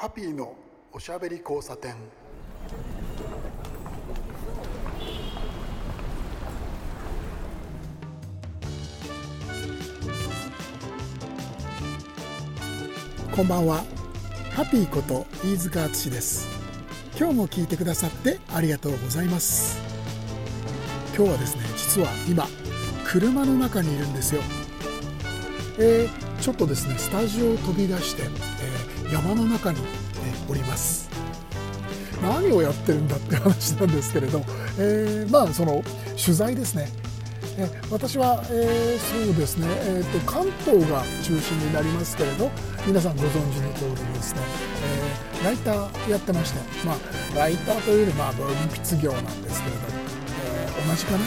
ハッピーのおしゃべり交差点。こんばんは。ハッピーこと飯塚敦です。今日も聞いてくださってありがとうございます。今日はですね実は今車の中にいるんですよ、えー、ちょっとですねスタジオを飛び出して、山の中に、ね、おります。何をやってるんだって話なんですけれど、えー、まあその取材ですね。私は、えー、そうですね、えーと、関東が中心になりますけれど皆さんご存知の通りですね、えー、ライターやってまして、まあ、ライターというよりまあ文筆業なんですけれど、えー、同じかな、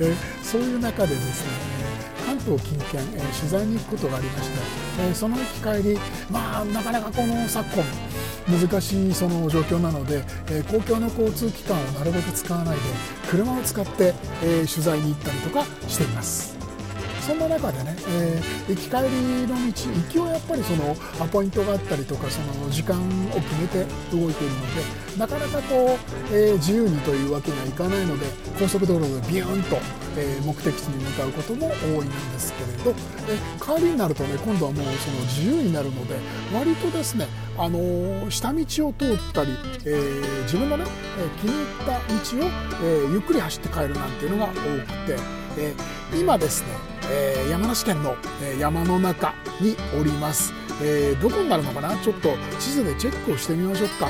えそういう中でですね関東近県、え取材に行くことがありまして、えその行き帰りまあなかなかこの昨今難しいその状況なので、え公共の交通機関をなるべく使わないで車を使って、え取材に行ったりとかしています。そんな中でね、えー、行き帰りの道行きはやっぱりそのアポイントがあったりとかその時間を決めて動いているのでなかなかこう、えー、自由にというわけにはいかないので高速道路でビューンと、えー、目的地に向かうことも多いんですけれど、え帰りになるとね今度はもうその自由になるので割とですねあの下道を通ったり、えー、自分のね、え気に入った道を、えゆっくり走って帰るなんていうのが多くて、え今ですね、え山梨県の、え山の中におります、えどこになるのかな？ちょっと地図でチェックをしてみましょうか、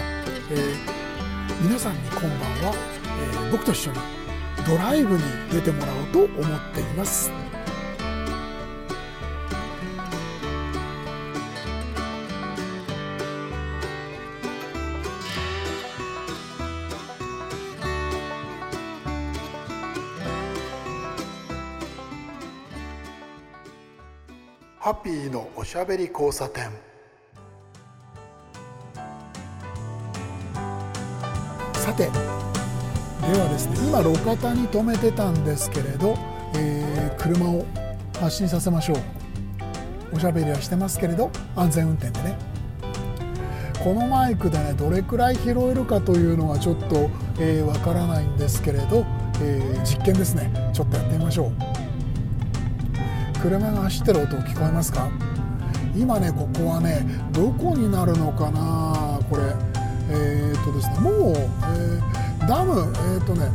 え皆さんにこんばんは、え僕と一緒にドライブに出てもらおうと思っています。ハッピーのおしゃべり交差点。さてではですね今路肩に止めてたんですけれど、えー、車を発進させましょう。おしゃべりはしてますけれど安全運転でね。このマイクでねどれくらい拾えるかというのはちょっとわ、えー、からないんですけれど、えー、実験ですね。ちょっとやってみましょう。車が走ってる音聞こえますか？今ねここはねどこになるのかな？これ。えー、っとですねもう、えー、ダムえー、っとね、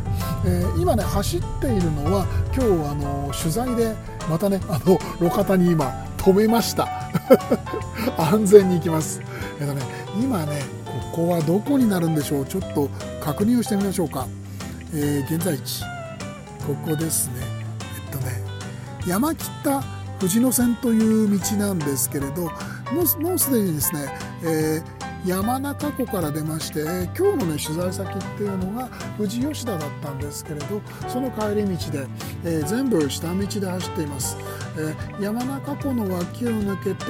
えー、今ね走っているのは今日あの取材でまたねあの路肩に今止めました。安全に行きます。えっとね今ねここはどこになるんでしょう？ちょっと確認をしてみましょうか、え現在地ここですね。えっとね山北富士野線という道なんですけれどもうもうすでにですね、えー、山中湖から出まして、今日の、ね、取材先っていうのが富士吉田だったんですけれどその帰り道で、えー、全部下道で走っています、えー、山中湖の脇を抜けて、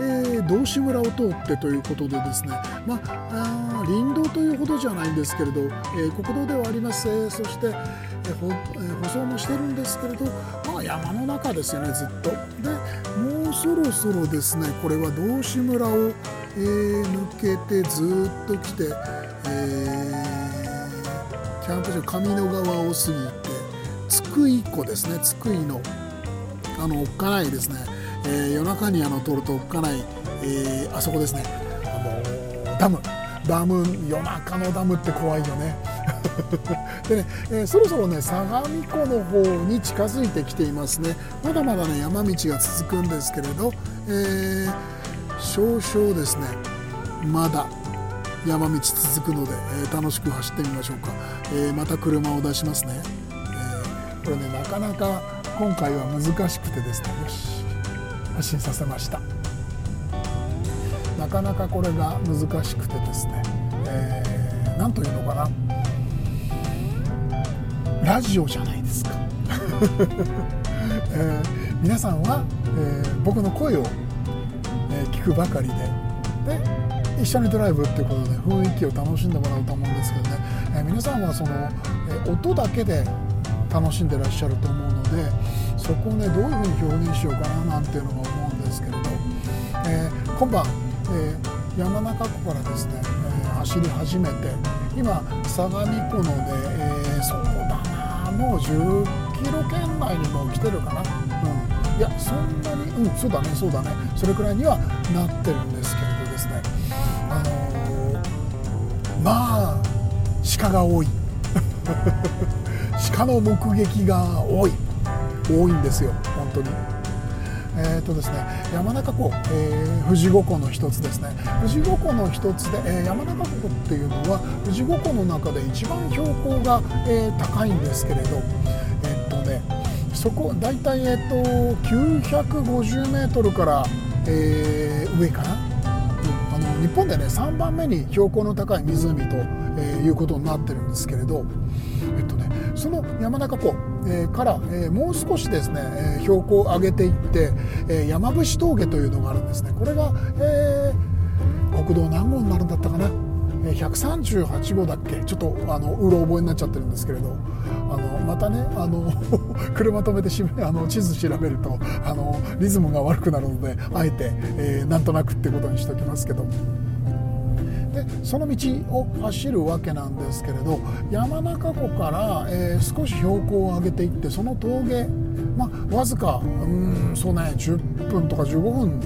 え、道志村を通ってということでですね、まあ、林道というほどじゃないんですけれど、え、国道ではあります、え、そして、舗装もしてるんですけれど、あ、山の中ですよねずっと。でもうそろそろですねこれは道志村を、えー、抜けてずっと来て、えー、キャンプ場上野川を過ぎて津久井湖ですね津久井のあのおっかないですね、えー、夜中にあの通るとおっかない、え、あそこですね。あのダム。ダム夜中のダムって怖いよね。でね、えー、そろそろね相模湖の方に近づいてきていますね。まだまだね山道が続くんですけれど、えー、少々ですねまだ山道続くので、えー、楽しく走ってみましょうか、えまた車を出しますね、えこれねなかなか今回は難しくてですねよし発進させました。なかなかこれが難しくてですね、えー、なんというのかな。ラジオじゃないですか、えー、皆さんは、えー、僕の声を、えー、聞くばかりでで一緒にドライブっていうことで雰囲気を楽しんでもらうと思うんですけどね、え皆さんはその、え音だけで楽しんでらっしゃると思うのでそこをねどういうふうに表現しようかななんていうのが思うんですけれど、え今晩、え山中湖からですね、え、走り始めて今相模湖ので、えー、そうだなもう10キロ圏内にも来てるかな、うん、いやそんなにうんそうだねそうだね。それくらいにはなってるんですけれどですね。あのー、まあ鹿が多い。鹿の目撃が多い。多いんですよ本当に。えーとですね、山中湖、えー、富士五湖の一つですね。富士五湖の一つで、えー、山中湖っていうのは富士五湖の中で一番標高が、えー、高いんですけれどえっ、とねそこ大体、えーと、950メートルから、えー、上かな、あの日本でね3番目に標高の高い湖と、えいうことになってるんですけれどえっとねその山中湖えから、えもう少しですね、え標高を上げていって、え山伏峠というのがあるんですね。これが、えー、国道何号になるんだったかな？138号だっけ？ちょっとあのうろ覚えになっちゃってるんですけれど。あのまたねあの 車止めてしあの地図調べるとあのリズムが悪くなるのであえて、えー、なんとなくってことにしておきますけど。でその道を走るわけなんですけれど山中湖から、えー、少し標高を上げていってその峠、まあ、わずかうんそうね10分とか15分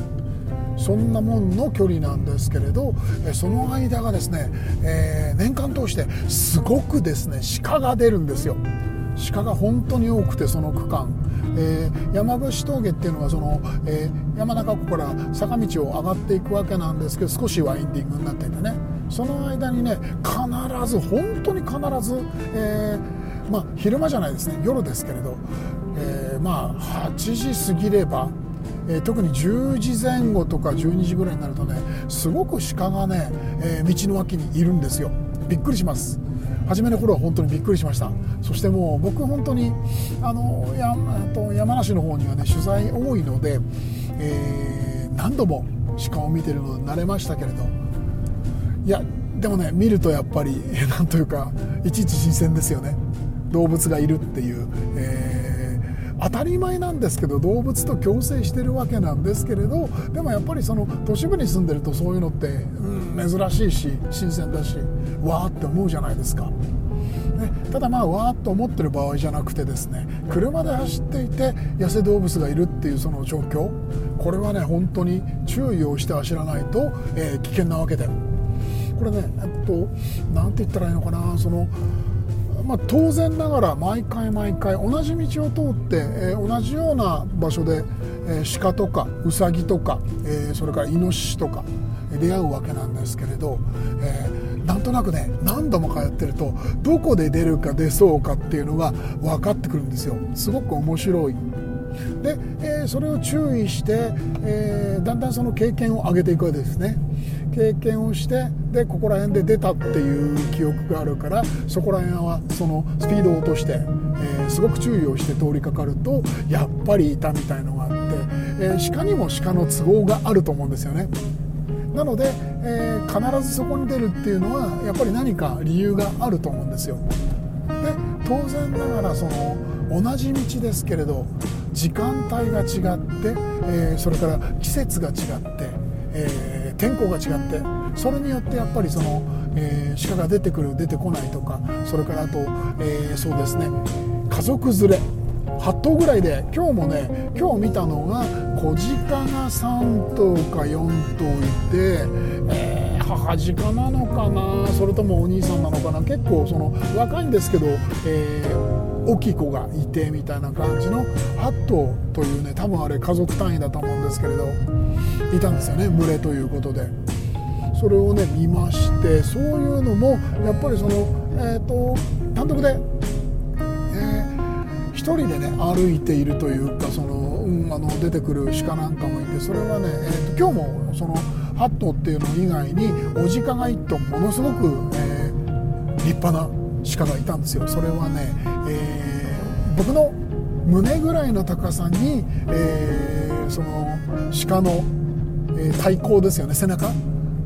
そんなもんの距離なんですけれどその間がですね、えー、年間通してすごくですね鹿が出るんですよ。鹿が本当に多くてその区間。えー、山伏峠っていうのはその、えー、山中湖から坂道を上がっていくわけなんですけど少しワインディングになっていてね。その間にね必ず本当に必ず、えー、まあ、昼間じゃないですね。夜ですけれど、えまあ8時過ぎれば特に10時前後とか12時ぐらいになるとねすごく鹿がね、え道の脇にいるんですよ。びっくりします。初めの頃は本当にびっくりしました。そしてもう僕本当にあのやと山梨の方にはね取材多いので、えー、何度も鹿を見てるので慣れましたけれど。いやでもね見るとやっぱりなんというかいちいち新鮮ですよね。動物がいるっていう、えー、当たり前なんですけど動物と共生してるわけなんですけれどでもやっぱりその都市部に住んでるとそういうのって、うん、珍しいし新鮮だし。わーって思うじゃないですか。ね、ただまあわーっと思ってる場合じゃなくてですね車で走っていて野生動物がいるっていうその状況これはね本当に注意をして走らないと、えー、危険なわけでこれねえっと何て言ったらいいのかなそのまあ、当然ながら毎回毎回同じ道を通って、えー、同じような場所で、えー、鹿とかウサギとか、えー、それからイノシシとか出会うわけなんですけれど、えなんとなくね何度も通ってるとどこで出るか出そうかっていうのが分かってくるんですよ。すごく面白い。で、えー、それを注意して、えー、だんだんその経験を上げていくわけですね。経験をしてでここら辺で出たっていう記憶があるからそこら辺はそのスピードを落として、えー、すごく注意をして通りかかるとやっぱりいたみたいのがあって、え鹿にも鹿の都合があると思うんですよね。なので、えー、必ずそこに出るっていうのはやっぱり何か理由があると思うんですよ。で当然ながらその同じ道ですけれど時間帯が違って、えー、それから季節が違って、えー、天候が違ってそれによってやっぱりその、えー、鹿が出てくる出てこないとかそれからあと、えそうですね家族連れ8頭ぐらいで今日もね今日見たのが子鹿が3頭か4頭いて、えー、母鹿なのかなそれともお兄さんなのかな結構その若いんですけど、えー、大きい子がいてみたいな感じの8頭というね多分あれ家族単位だと思うんですけれどいたんですよね群れということで。それをね見ましてそういうのもやっぱりその、えーと単独で人でね歩いているというかその、うん、あの出てくる鹿なんかもいてそれはね、えーと、今日もそのハットっていうの以外におじかが1頭ものすごく、えー、立派な鹿がいたんですよ。それはね、えー、僕の胸ぐらいの高さに、えー、その鹿の、えー、体高ですよね背中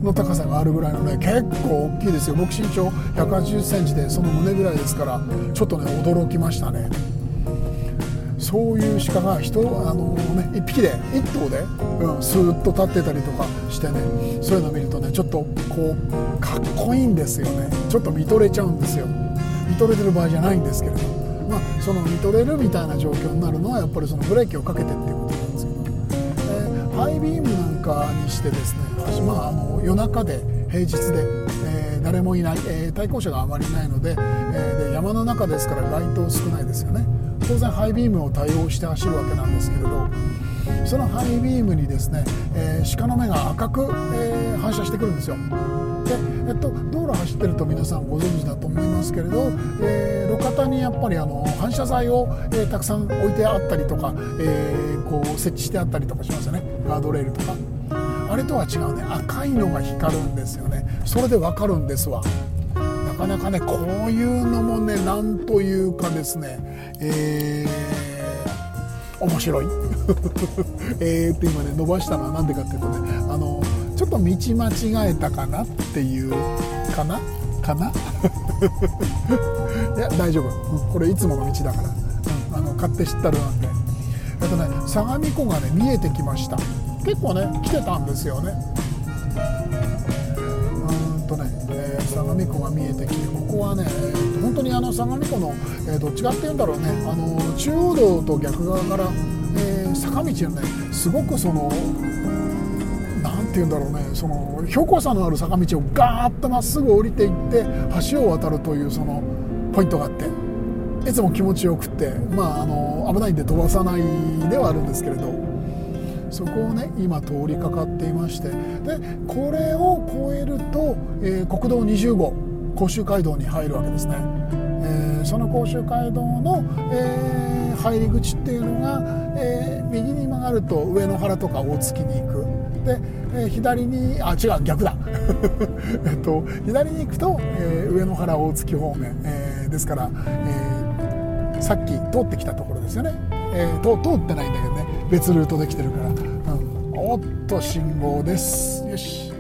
の高さがあるぐらいのね結構大きいですよ僕身長1 8 0センチでその胸ぐらいですからちょっとね驚きましたね。そういう鹿が人あの、ね、1匹で1頭で、うん、スーッと立ってたりとかしてねそういうの見るとねちょっとこうかっこいいんですよね。ちょっと見とれちゃうんですよ。見とれてる場合じゃないんですけれどまあその見とれるみたいな状況になるのはやっぱりそのブレーキをかけてっていうことなんですけど、えー、ハイビームなんかにしてですね、まあ、あの夜中で平日で、えー、誰もいない、えー、対向車があまりいないので,、えー、で山の中ですから街灯少ないですよね。当然ハイビームを対応して走るわけなんですけれどそのハイビームにですね、えー、鹿の目が赤く、えー、反射してくるんですよ。で、えっと、道路走ってると皆さんご存知だと思いますけれど、えー、路肩にやっぱりあの反射材を、え、たくさん置いてあったりとか、え、こう設置してあったりとかしますよね。ガードレールとか。あれとは違うね。赤いのが光るんですよね。それでわかるんですわ。かなかねこういうのもねなんというかですねえー、面白い。えって今ね伸ばしたのは何でかっていうとねあのちょっと道間違えたかなっていうかな？かな？いや大丈夫、これいつもの道だから、うん、あの勝手知ったるなんでえっとね相模湖がね見えてきました。結構ね来てたんですよね。えー、相模湖が見えてきてここはね本当にあの相模湖の、えー、どっち側って言うんだろうねあの中央道と逆側から、えー、坂道のねすごくその何て言うんだろうねその標高差のある坂道をガーッとまっすぐ降りていって橋を渡るというそのポイントがあっていつも気持ちよくってまああの危ないんで飛ばさないではあるんですけれどそこをね今通りかかっていましてでこれを越えると、えー、国道20号甲州街道に入るわけですね、えー、その甲州街道の、えー、入り口っていうのが、えー、右に曲がると上野原とか大月に行く。で、えー、左にあ違う逆だ。えっと左に行くと、えー、上野原大月方面、えー、ですから、えー、さっき通ってきたところですよね、えー、通ってないんだけどね。別ルートできてるから、うん、おっと信号です。よし。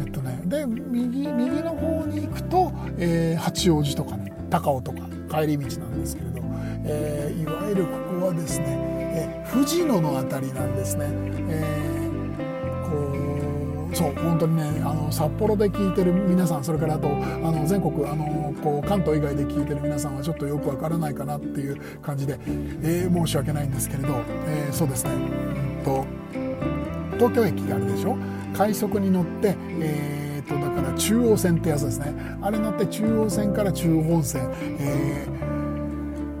えっとねで右右の方に行くと、えー、八王子とかね高尾とか帰り道なんですけれど、えー、いわゆるここはですね、えー、富士野の辺りなんですね、えーそう本当にねあの札幌で聞いてる皆さんそれからあとあの全国あのこう関東以外で聞いてる皆さんはちょっとよくわからないかなっていう感じで、えー、申し訳ないんですけれど、えー、そうですね、うんと、東京駅があるでしょ？快速に乗って、えーと、だから中央線ってやつですね。あれ乗って中央線から中央本線、え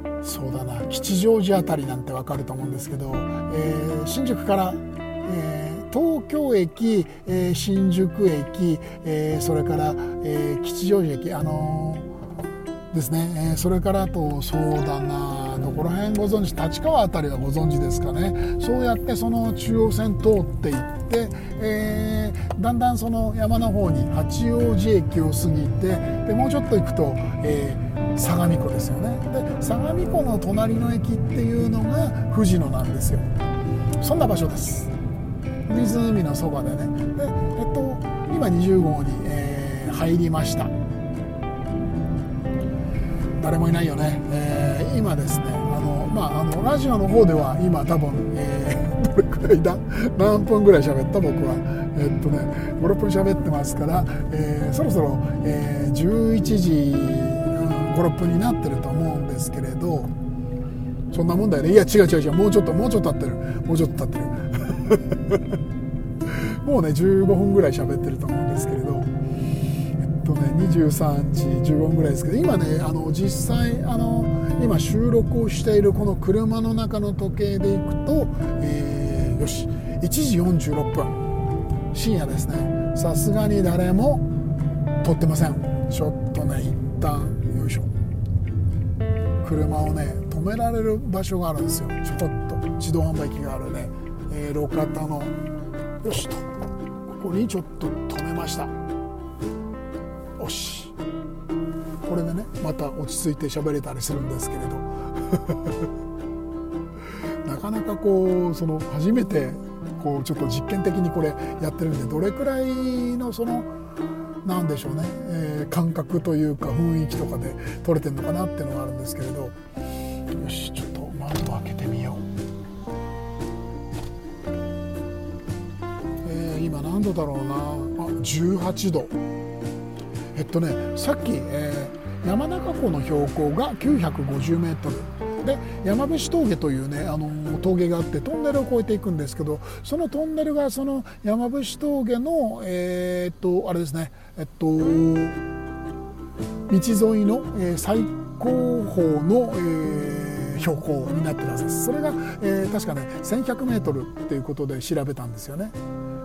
ー、そうだな吉祥寺辺りなんてわかると思うんですけど、えー、新宿から、え東京駅、えー、新宿駅、えー、それから、えー、吉祥寺駅あのですね、えそれからあとそうだなどこら辺ご存知立川辺りはご存知ですかね。そうやってその中央線通っていって、え、だんだんその山の方に八王子駅を過ぎてでもうちょっと行くと、え、相模湖ですよね。で相模湖の隣の駅っていうのが富士野なんですよ。そんな場所です。湖のそばでね。で、えっと、今20号に、えー、入りました。誰もいないよね、えー、今ですねあの、まあ、あのラジオの方では今多分、えー、どれくらいだ？何分ぐらい喋った？僕は。えっとね56分喋ってますから、えー、そろそろ、えー、11時56分になってると思うんですけれどそんなもんだよね。いや違う違う違う。もうちょっともうちょっと経ってる。もうちょっと経ってる。もうね15分ぐらい喋ってると思うんですけれど。えっとね23時15分ぐらいですけど今ねあの実際あの今収録をしているこの車の中の時計でいくと、えー、よし1時46分。深夜ですね。さすがに誰も撮ってません。ちょっとね一旦よいしょ。車をね止められる場所があるんですよ。ちょこっと。自動販売機があるね。えー、路肩のよしと。こにちょっと止めました。よし。これでねまた落ち着いて喋れたりするんですけれど。なかなかこうその初めてこうちょっと実験的にこれやってるんでどれくらいのそのなんでしょうね、えー、感覚というか雰囲気とかで撮れてるのかなっていうのがあるんですけれど。よしちょ度だろうな。あ18度。えっとねさっき、えー、山中湖の標高が950メートル。で山伏峠というねあの峠があってトンネルを越えていくんですけどそのトンネルがその山伏峠のえー、っとあれですねえっと道沿いの、え、最高峰の、えー、標高になってるはずです。それが、えー、確かね 1100m っていうことで調べたんですよね。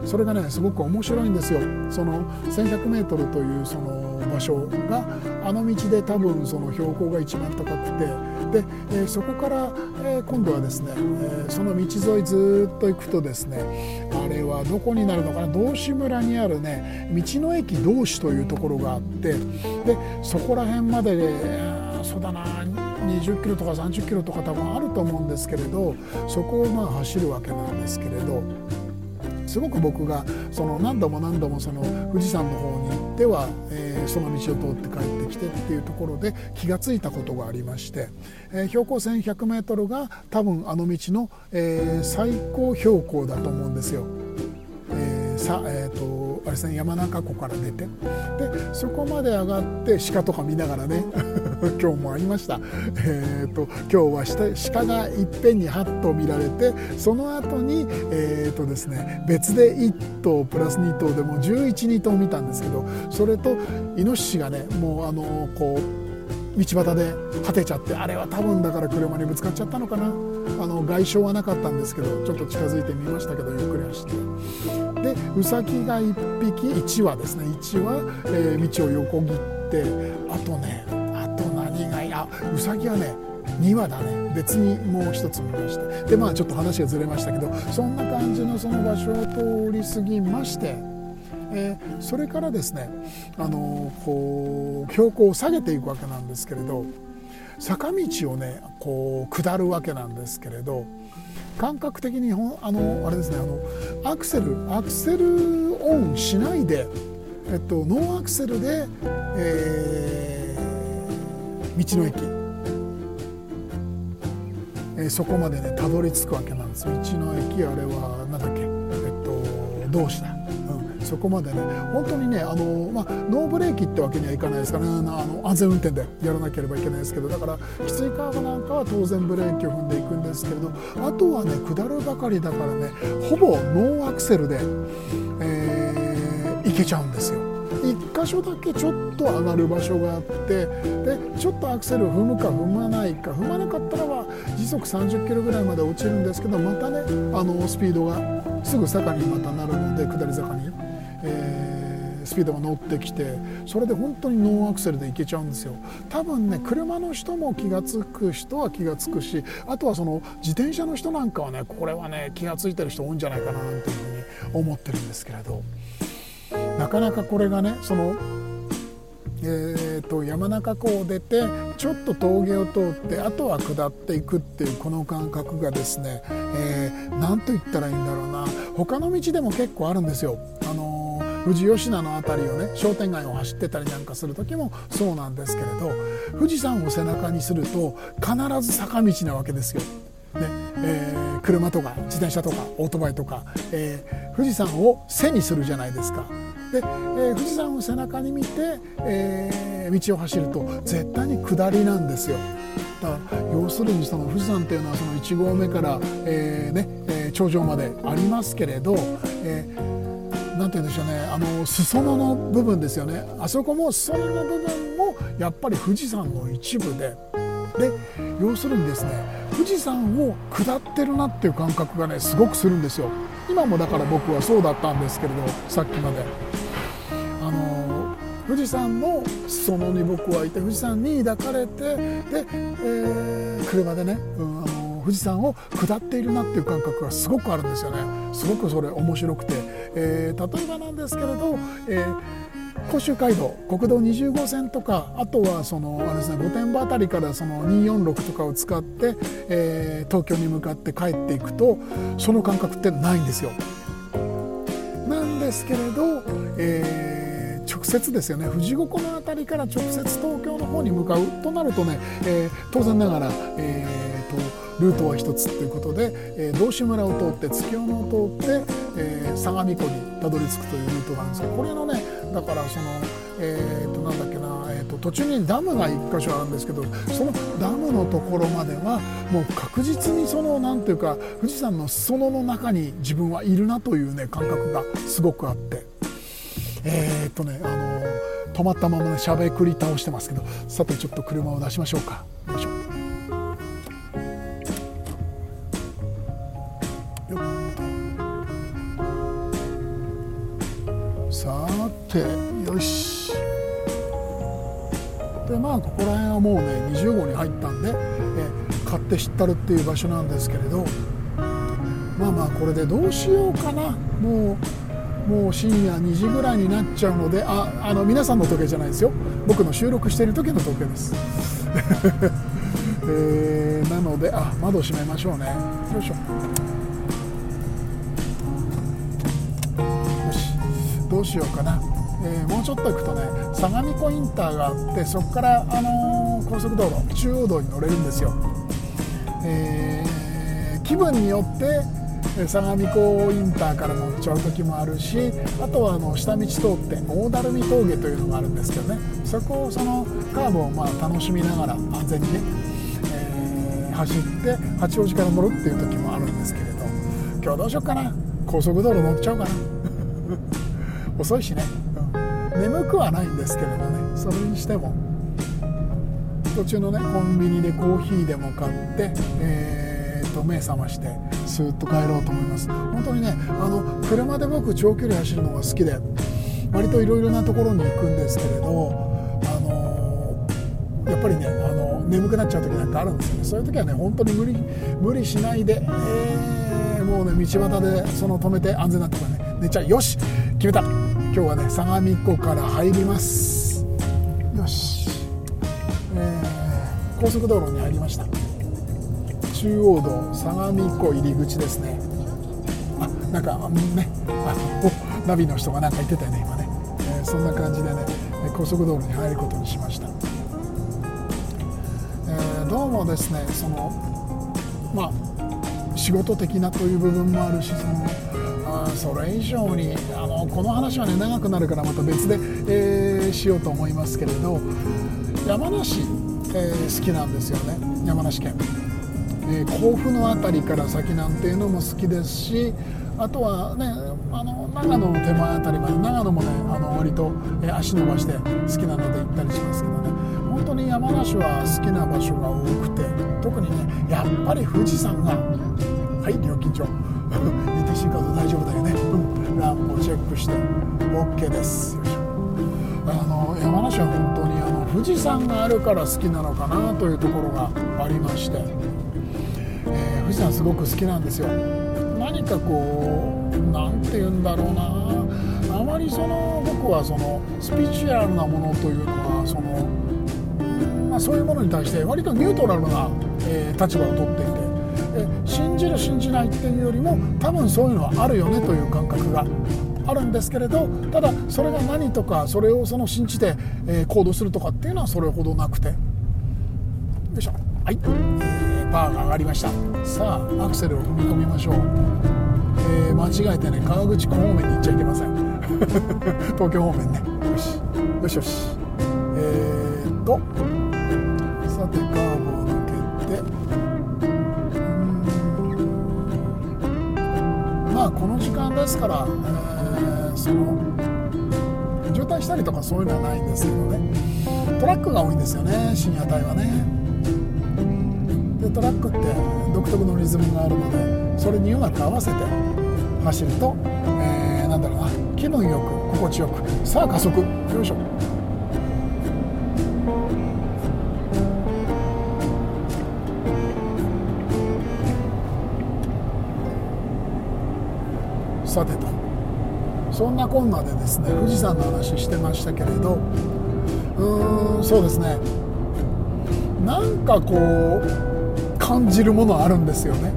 それがねすごく面白いんですよ。その 1100m というその場所があの道で多分その標高が一番高くて。で、えー、そこから、えー、今度はですね、えー、その道沿いずっと行くとですねあれはどこになるのかな？道志村にあるね道の駅道志というところがあって。でそこら辺まで、えー、そうだな20キロとか30キロとか多分あると思うんですけれどそこをまあ走るわけなんですけれど。すごく僕がその何度も何度もその富士山の方に行っては、え、その道を通って帰ってきてっていうところで気が付いたことがありまして、えー、標高 1100m が多分あの道の、え、最高標高だと思うんですよ。えーさえーとあれですね山中湖から出てでそこまで上がって鹿とか見ながらね 今日もありました、えーと、今日は鹿がいっぺんに8頭見られてその後にえーとですね別で1頭プラス2頭でも112頭見たんですけどそれとイノシシがねもうあのこう道端で果てちゃってあれは多分だから車にぶつかっちゃったのかな。あの外傷はなかったんですけどちょっと近づいてみましたけどゆっくり走って。でウサギが1匹1羽ですね。1羽、えー、道を横切ってあとねあウサギはね2羽だね。別にもう一つ見まして。でまあちょっと話がずれましたけどそんな感じのその場所を通り過ぎましてえー、それからですね、あのこう標高を下げていくわけなんですけれど坂道をねこう下るわけなんですけれど感覚的にあのあれですねあのアクセルアクセルオンしないで、えっと、ノーアクセルで、えー、道の駅、えー、そこまでねたどり着くわけなんです道の駅あれは何だっけ？えっと同志だ。そこまでね本当にねあの、まあ、ノーブレーキってわけにはいかないですからね。あの安全運転でやらなければいけないですけど。だからきついカーブなんかは当然ブレーキを踏んでいくんですけれどあとはね下るばかりだからねほぼノーアクセルで、えー、行けちゃうんですよ。1箇所だけちょっと上がる場所があってでちょっとアクセルを踏むか踏まないか踏まなかったらば時速30キロぐらいまで落ちるんですけどまたねあのスピードがすぐ坂にまたなるので下り坂に。えー、スピードが乗ってきてそれで本当にノーアクセルで行けちゃうんですよ多分ね車の人も気が付く人は気が付くしあとはその自転車の人なんかはねこれはね気が付いてる人多いんじゃないかなというふうに思ってるんですけれどなかなかこれがねそのえーと、山中湖を出てちょっと峠を通ってあとは下っていくっていうこの感覚がですね何、えー、と言ったらいいんだろうな他の道でも結構あるんですよ。あの富士吉田の辺りをね商店街を走ってたりなんかする時もそうなんですけれど富士山を背中にすると必ず坂道なわけですよ。ねえー、車とか自転車とかオートバイとか、えー、富士山を背にするじゃないですか。で、え、富士山を背中に見て、えー、道を走ると絶対に下りなんですよ。だから要するにその富士山っていうのはその1合目から、えーねえ、頂上までありますけれど、えー何て言うんでしょうね。あの裾野の部分ですよね。あそこも裾野の部分もやっぱり富士山の一部で。で要するにですね富士山を下ってるなっていう感覚がねすごくするんですよ。今もだから僕はそうだったんですけれどさっきまで。富士山の裾野に僕はいて富士山に抱かれてで、えー、車でね、うん、あの富士山を下っているなっていう感覚がすごくあるんですよねすごくそれ面白くて、えー、例えばなんですけれど、えー甲州街道国道20号線とかあとはそのあれですね御殿場辺りからその246とかを使って、えー、東京に向かって帰っていくとその感覚ってないんですよ。なんですけれど、え、接ですよね。富士五湖の辺りから直接東京の方に向かうとなるとね、えー、当然ながら、えーとルートは一つということで、えー、道志村を通って月夜野を通って、えー、相模湖にたどり着くというルートがあるんですけどこれのねだからそのえー、となんだっけな、えーと、途中にダムが1箇所あるんですけどそのダムのところまではもう確実にそのなんていうか富士山の裾野の中に自分はいるなというね感覚がすごくあって。えっ、とねあの止まったままねしゃべくり倒してますけどさてちょっと車を出しましょうか。よいしょ。さてよし。でまあここら辺はもうね20号に入ったんで、え買って知ったるっていう場所なんですけれどまあまあこれでどうしようかな。もうもう深夜2時ぐらいになっちゃうのでああの皆さんの時計じゃないですよ。僕の収録している時の時計です。えー、なのであ窓閉めましょうね。よいしょ。よし。どうしようかな、えー、もうちょっと行くとね相模湖インターがあってそこから、あのー、高速道路中央道に乗れるんですよ、えー、気分によって相模湖インターから乗っちゃう時もあるしあとはあの下道通って大垂水峠というのがあるんですけどね。そこをそのカーブをまあ楽しみながら安全にね、えー、走って八王子から乗るっていう時もあるんですけれど。今日どうしようかな？高速道路乗っちゃおうかな。遅いしね、うん、眠くはないんですけれどね。それにしても。途中のねコンビニでコーヒーでも買って、えー、と目覚ましてスーッと帰ろうと思います。本当にねあの車で僕長距離走るのが好きで割といろいろなところに行くんですけれどあのやっぱりねあの眠くなっちゃう時なんかあるんですよね。そういう時はね本当に無理無理しないで、えー、もうね道端でその止めて安全なところね寝ちゃう。よし決めた。今日はね相模湖から入ります。よし、えー、高速道路に入りました。中央道相模湖入り口ですね。あなんかねあおナビの人が何か言ってたよね今ね、えー、そんな感じでね高速道路に入ることにしました、えー、どうもですねそのまあ仕事的なという部分もあるしそのあそれ以上にあのこの話はね長くなるからまた別で、えー、しようと思いますけれど山梨、えー、好きなんですよね山梨県。えー、甲府の辺りから先なんていうのも好きですしあとはねあの長野の手前辺りまで長野もねあの割と、え、足伸ばして好きなので行ったりしますけどね。本当に山梨は好きな場所が多くて特にねやっぱり富士山がはい料金帳 ETC カード大丈夫だよね、うん、ランプをチェックして OK ですよいしょあの山梨は本当にあの富士山があるから好きなのかなというところがありまして。富士山すごく好きなんですよ。何かこう何て言うんだろうな。あまりその僕はそのスピリチュアルなものというのはその、まあ、そういうものに対して割とニュートラルな、えー、立場をとっていて信じる信じないっていうよりも多分そういうのはあるよねという感覚があるんですけれどただそれが何とかそれをその信じて、えー、行動するとかっていうのはそれほどなくて。よいしょ。はい。パーが上がりました。さあアクセルを踏み込みましょう、えー、間違えてね川口湖方面に行っちゃいけません。東京方面ね。よし。よしよし。えー、っと。さてカーブを抜けて。まあこの時間ですから、えー、その渋滞したりとかそういうのはないんですけどね。トラックが多いんですよね。深夜帯はね。トラックって独特のリズムがあるのでそれにうまく合わせて走ると、えー、なんだろうな気分よく心地よくさあ加速。よいしょ。さてと。そんなこんなでですね富士山の話してましたけれどうーんそうですね。なんかこう感じるものあるんですよね。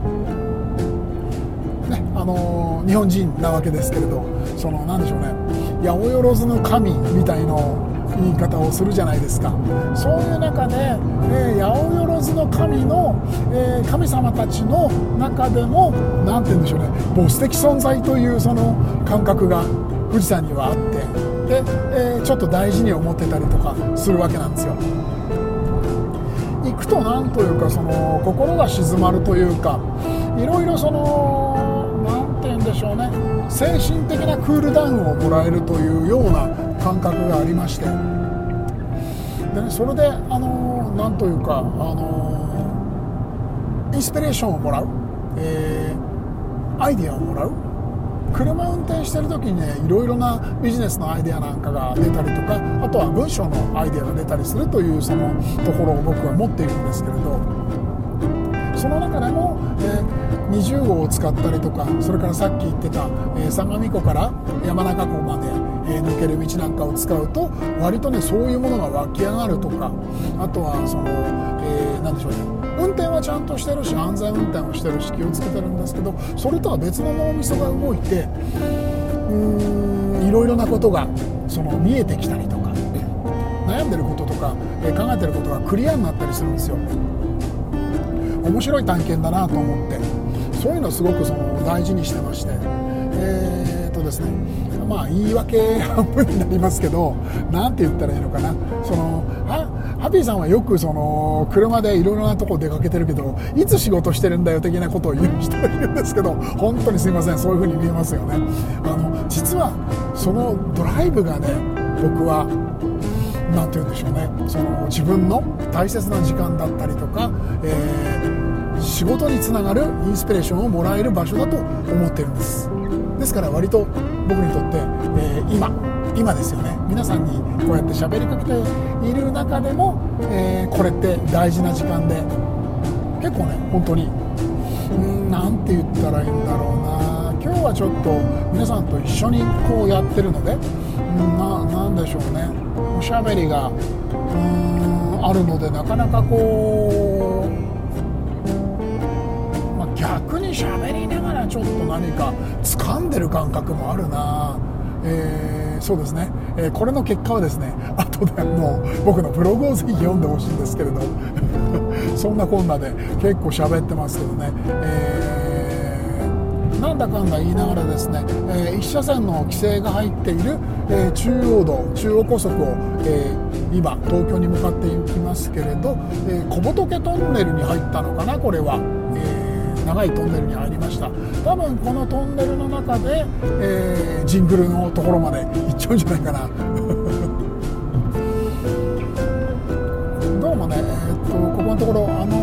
ねあの日本人なわけですけれどその何でしょうね八百万の神みたいの言い方をするじゃないですかそういう中で、えー、八百万の神の、えー、神様たちの中でも何て言うんでしょうねボス的存在というその感覚が富士山にはあってで、えー、ちょっと大事に思ってたりとかするわけなんですよ。行くと何というかその心が静まるというかいろいろその何て言うんでしょうね。精神的なクールダウンをもらえるというような感覚がありまして。で、ね、それであの何というかあのインスピレーションをもらう、えー、アイディアをもらう。車運転してる時にねいろいろなビジネスのアイデアなんかが出たりとかあとは文章のアイデアが出たりするというそのところを僕は持っているんですけれどその中でも、えー、20号を使ったりとかそれからさっき言ってた、えー、相模湖から山中湖まで、えー、抜ける道なんかを使うと割とねそういうものが湧き上がるとかあとはその、えー、何でしょうね。運転はちゃんとしてるし安全運転をしてるし気をつけてるんですけどそれとは別の脳みそが動いてうーんいろいろなことがその見えてきたりとか悩んでることとか、え考えてることがクリアになったりするんですよ。面白い探検だなと思って。そういうのをすごくその大事にしてまして。えー、っとですねまあ言い訳半分になりますけど何て言ったらいいのかな。そのハピーさんはよくその車でいろいろなとこ出かけてるけどいつ仕事してるんだよ的なことを言う人がいるんですけど本当にすいませんそういう風に見えますよね。あの実はそのドライブがね僕は何て言うんでしょうね。その自分の大切な時間だったりとか、えー、仕事につながるインスピレーションをもらえる場所だと思ってるんです。ですから割と僕にとって、えー、今今ですよね。皆さんにこうやって喋りかけている中でも、えー、これって大事な時間で結構ね本当に何て言ったらいいんだろうな。今日はちょっと皆さんと一緒にこうやってるのでななんでしょうね。おしゃべりがうんあるのでなかなかこう、まあ、逆に喋りながらちょっと何か掴んでる感覚もあるな。えーそうですね、えー、これの結果はですね 後での僕のブログをぜひ読んでほしいんですけれど。そんなこんなで結構喋ってますけどね、えー、なんだかんだ言いながらですね、え、1車線の規制が入っている、え、中央道中央高速を、え、今東京に向かっていきますけれど、え、小仏トンネルに入ったのかなこれは。長いトンネルに入りました。多分このトンネルの中で、えー、ジングルのところまで行っちゃうんじゃないかな。どうもね、えー、っとここのところあの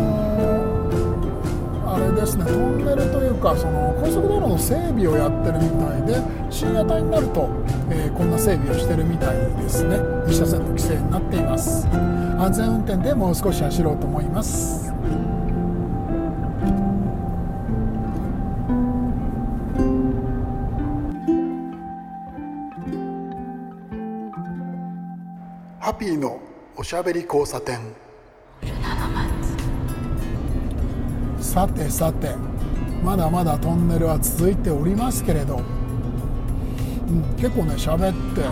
ー、あれですねトンネルというかその高速道路の整備をやってるみたいで深夜帯になると、えー、こんな整備をしてるみたいですね。2車線の規制になっています。安全運転でもう少し走ろうと思います。ピーのおしゃべり交差点。さてさてまだまだトンネルは続いておりますけれど、うん、結構ね喋って。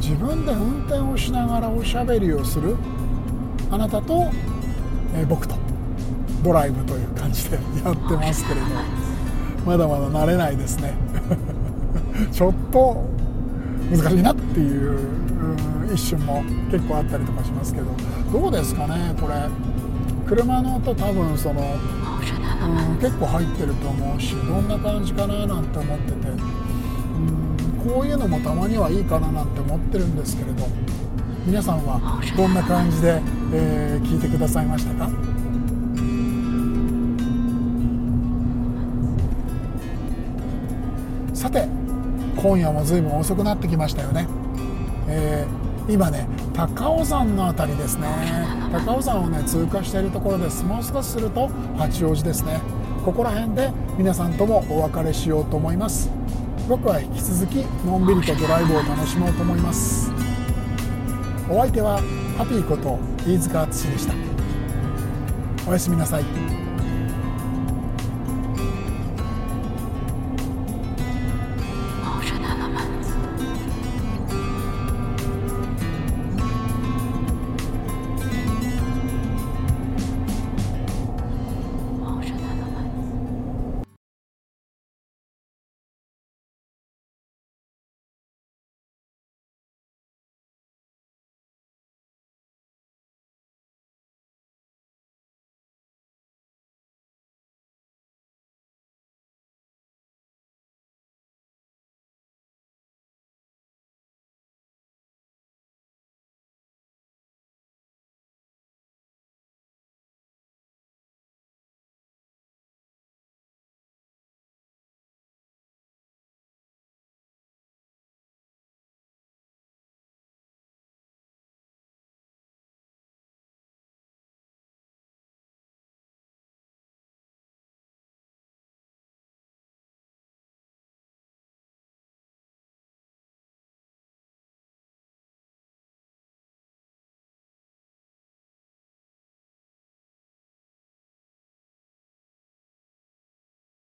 自分で運転をしながらおしゃべりをする。あなたと、えー、僕と。ドライブという感じで やってますけれど。まだまだ慣れないですね。ちょっと難しいなっていう一瞬も結構あったりとかしますけどどうですかねこれ。車の音多分その、うん、結構入ってると思うしどんな感じかななんて思ってて、うん、こういうのもたまにはいいかななんて思ってるんですけれど皆さんはどんな感じで、えー、聞いてくださいましたか？さて今夜も随分遅くなってきましたよね、えー今ね高尾山の辺りですね。高尾山をね通過しているところです。もう少しすると八王子ですね。ここら辺で皆さんともお別れしようと思います。僕は引き続きのんびりとドライブを楽しもうと思います。お相手はハピーこと飯塚敦でした。おやすみなさい。